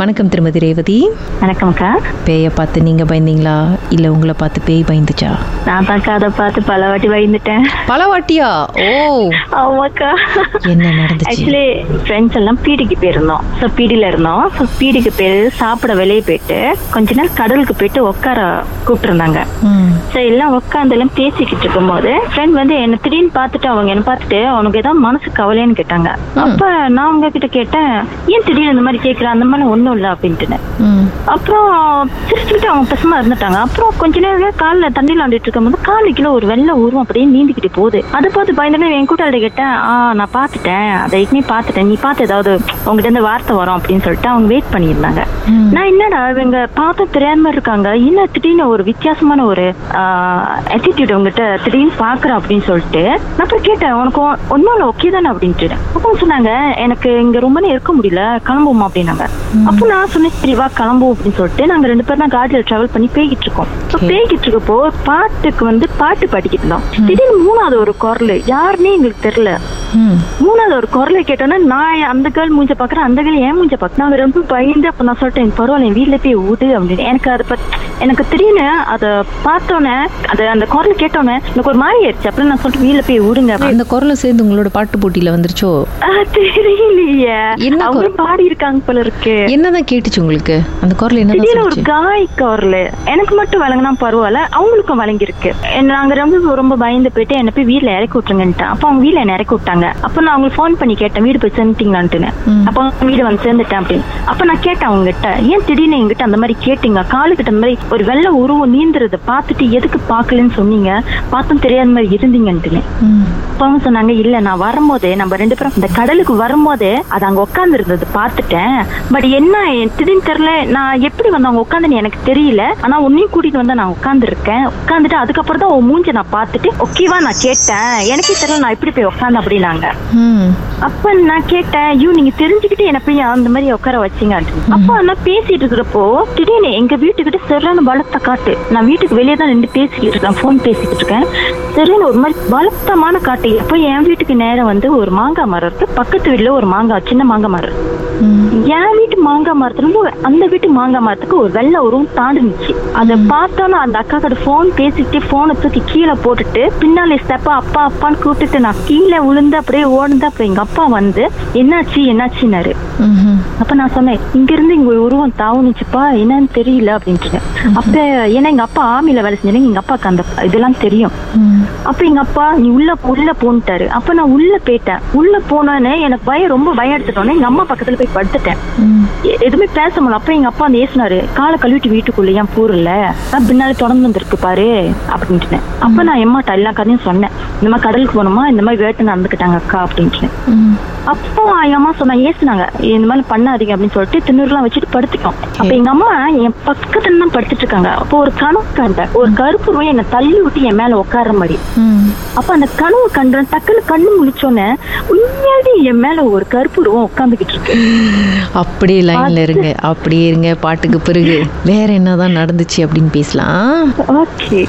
வணக்கம் திருமதி ரேவதி. வணக்கம்க்கா பேயை பார்த்து நீங்க பயந்தீங்களா? இல்ல உங்களை பார்த்து பேய் பயந்துச்சா? நான் தான்க்கா அதை பார்த்து பல வாட்டி பயந்துட்டேன். பல வாட்டியா? ஓ. ஆமாக்கா. என்ன நடந்துச்சு? ஆக்சுவலி ஃப்ரெண்ட்ஸ் எல்லாம் பீடிக்கு போயிருந்தோம். ஸோ பீடியில் இருந்தோம். ஸோ பீடிக்கு போய் சாப்பிட வெளியே போயிட்டு கொஞ்ச நேரம் கடலுக்கு போயிட்டு உட்கார கூப்பிட்டுருந்தாங்க. ஸோ எல்லாம் உட்காந்து எல்லாம் பேசிக்கிட்டு இருக்கும்போது ஃப்ரெண்ட் வந்து என்ன திடீர்னு பார்த்துட்டு அவங்க என்ன பார்த்துட்டு அவனுக்கு ஏதாவது மனசு கவலைன்னு கேட்டாங்க. அப்ப நான் அவங்க கிட்ட கேட்டேன் ஏன் திடீர்னு இந்த மாதிரி கேட்குற அந்த மாதிரி ஒன்றும் இல்லை அப்படின்ட்டு ம், அப்புறம் சிரிச்சுக்கிட்டு அவங்க பசமா இருந்துட்டாங்க. அப்புறம் கொஞ்ச நேரம் காலில் தண்ணி விளாண்டுட்டு இருக்கும்போது காலு கீழே ஒரு வெள்ளை உருவம் அப்படியே நீந்திக்கிட்டு போகுது. அதை பார்த்து பயந்துட்டு என் கூட்டாளி கேட்டேன் ஆ நான் பார்த்துட்டேன். அதை ஏற்கனவே பார்த்துட்டேன். நீ பார்த்து ஏதாவது உங்ககிட்ட இருந்து வார்த்தை வரும் அப்படின்னு சொல்லிட்டு அவங்க வெயிட் பண்ணியிருந்தாங்க. நான் என்னடா இவங்க பார்த்தும் தெரியாம இருக்காங்க? என்ன திடீர்னு ஒரு வித்தியாசமான ஒரு ஆட்டிடியூட் உங்ககிட்ட திடீர்னு பாக்குறேன் அப்படின்னு சொல்லிட்டு நான் அப்புறம் கேட்டேன் உனக்கு ஒ- ஒண்ணும் இல்லை ஓகே தானே? அப்படின்ட்டு அப்போ சொன்னாங்க எனக்கு இங்க ரொம்ப இருக்க முடியல. கிளம்புமா அப்படின்னாங்க. அப்போ நான் சொன்னேன் சரி வா கிளம்புவோம் அப்படின்னு சொல்லிட்டு நாங்க ரெண்டு பேரும் தான் காடியில் டிராவல் பண்ணி பேய்கிட்டு இருக்கோம். பேய்கிட்டு இருக்கப்போ பாட்டுக்கு வந்து பாட்டு பாடிக்கிட்டு இருந்தோம். திடீர்னு மூணாவது ஒரு குரல். யாருன்னே எங்களுக்கு தெரியல. மூணாவது ஒரு குரலை கேட்டோன்னே நான் அந்த கேர்ள் மூஞ்ச பாக்குறேன் அந்த கேர்ள் ஏன் மூஞ்ச பாக்குறேன் நான் ரொம்ப பயந்து அப்ப நான் சொல்லிட்டேன் "எனக்கு பரவாயில்ல என் வீட்டுல போய் விடு அப்படின்னு. எனக்கு அதை எனக்கு திடீர்னு அதை பார்த்தோன்னே அது அந்த குரல் கேட்டோன்னே எனக்கு ஒரு மாதிரி ஆயிடுச்சு. அப்புறம் நான் சொல்லிட்டு வீட்டுல போய் விடுங்க. அந்த குரலும் சேர்ந்து உங்களோட பாட்டு போட்டியில வந்துருச்சோ? தெரியலையே. என்ன அவங்க குரல்? பாடி இருக்காங்க போல இருக்கு. என்னதான் கேட்டுச்சு உங்களுக்கு? அந்த குரல் திடீர்னு ஒரு காய் குரல். எனக்கு மட்டும் வழங்கினா பரவாயில்ல அவங்களுக்கும் வழங்கியிருக்கு என்ன- நாங்க ரொம்ப ரொம்ப பயந்து போயிட்டு என்ன போய் வீட்டுல இறக்கி விட்டுருங்கன்ட்டேன். அப்ப அவங்க வீட்டுல என்ன இறக்கி விட்டாங்க. அப்ப நான் அவங்களுக்கு ஃபோன் பண்ணி கேட்டேன் வீடு போய் சேர்ந்துட்டீங்களான்ட்டுன்னு. அப்ப வீடு வந்து சேர்ந்துட்டேன் அப்படின்னு. அப்ப நான் கேட்டேன் அவங்க கிட்ட ஏன் திடீர்னு எங்கிட்ட அந்த மாதிரி கேட்டீங்க? காலு கிட்ட அந்த மாதிரி ஒரு வெள்ளை உருவம் நீந்துறத பார்த்துட்டு எதுக்கு பார்க்கலன்னு சொன்னீங்க? பார்த்தும் தெரியாத மாதிரி இருந்தீங்கன்ட்டுன்னு. அப்ப அவங்க சொன்னாங்க இல்ல நான் வரும்போதே நம்ம ரெண்டு பேரும் இந்த கடலுக்கு வரும்போதே அது அங்க உட்கார்ந்து இருந்தது பார்த்துட்டேன். பட் என்ன திடீர்னு தெரியல நான் எப்படி வந்து அவங்க உட்காந்துன்னு எனக்கு தெரியல. ஆனா உன்னையும் கூட்டிட்டு வந்தா நான் உட்கார்ந்து இருக்கேன் உட்காந்துட்டு அதுக்கப்புறம் தான் உன் மூஞ்ச நான் பார்த்துட்டு ஓகேவா நான் கேட்டேன். எனக்கே தெரியல நான் எப்படி போய் உட்காந்து அப்படின்னாங்க. ம், அப்ப நான் கேட்டேன் ஐயோ நீங்க தெரிஞ்சுக்கிட்டு என்ன போய் அந்த மாதிரி உட்கார வச்சீங்க. அப்ப நான் பேசிட்டு இருக்கிறப்போ திடீர்னு எங்க வீட்டுக்கிட்ட சரியான பலத்த காட்டு. நான் வீட்டுக்கு வெளியே தான் நின்று பேசிக்கிட்டு இருக்கேன் ஃபோன் பேசிக்கிட்டு இருக்கேன். சரியான ஒரு மாதிரி பலத்தமான காட்டு. எப்போ என் வீட்டுக்கு நேரம் வந்து ஒரு மாங்காய் மரம் இருக்கு பக்கத்து வீட்டுல ஒரு மாங்காய் சின்ன மாங்காய் மரம். என் மாங்காய் மரத்துல அந்த வீட்டு மாங்காய் மரத்துக்கு ஒரு வெள்ளை உருவம் தாண்டிச்சு அதை பார்த்தோன்னா அந்த அக்கா கிட்ட ஃபோன் பேசிக்கிட்டு போனை தூக்கி கீழே போட்டுட்டு பின்னாலே ஸ்டெப்பா அப்பா அப்பான்னு கூப்பிட்டுட்டு நான் கீழே விழுந்து அப்படியே ஓடுந்து அப்புறம் எங்க அப்பா வந்து என்னாச்சு என்னாச்சுன்னாரு. அப்ப நான் சொன்னேன் இங்க இருந்து இங்க ஒரு உருவம் தாவுனுச்சுப்பா என்னன்னு தெரியல அப்படின்ட்டு அப்ப ஏன்னா எங்க அப்பா ஆமில வேலை செஞ்சேன் எங்க அப்பாவுக்கு அந்த இதெல்லாம் தெரியும். அப்ப எங்க அப்பா நீ உள்ள உள்ள போன்ட்டாரு. அப்ப நான் உள்ள போயிட்டேன். உள்ள போனோன்னே எனக்கு பயம் ரொம்ப பயம் எடுத்துட்டோன்னே எங்க அம்மா பக்கத்துல போய் படுத்துட்டேன். எதுவுமே பேச முடியல. அப்ப எங்க அப்பா அந்த ஏசினாரு. காலை கழுவிட்டு வீட்டுக்குள்ள ஏன் பூரல நான் பின்னால தொடர்ந்து வந்திருக்கு பாரு அப்படின்ட்டு அப்ப நான் எம்மாட்ட எல்லா கதையும் சொன்னேன். இந்த மாதிரி கடலுக்கு போனோமா இந்த மாதிரி வேட்டை நடந்துக்கிட்டாங்க அக்கா அப்படின்ட்டு. அப்போ எங்க அம்மா சொன்னா ஏசுனாங்க இந்த மாதிரி பண்ணாதீங்க அப்படின்னு சொல்லிட்டு திண்ணூறுலாம் வச்சுட்டு படுத்துட்டோம். அப்ப எங்க அம்மா என் பக்கத்துல தான் படுத்துட்டு இருக்காங்க அப்போ ஒரு கனவு கண்டேன் ஒரு கருப்பு ரூபாய் என்னை தள்ளி விட்டு என் மேல உட்கார மாதிரி. அப்ப அந்த கனவு கண்டேன் டக்குன்னு கண்ணு முழிச்சோன்னே உண்மையாவே என் மேல ஒரு கருப்பு ரூபம் உட்காந்துக்கிட்டு இருக்கு. அப்படியே லைன்ல இருங்க. அப்படியே இருங்க. பாட்டுக்கு பிறகு வேற என்னதான் நடந்துச்சு அப்படின்னு பேசலாம். ஓகே.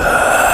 Uh...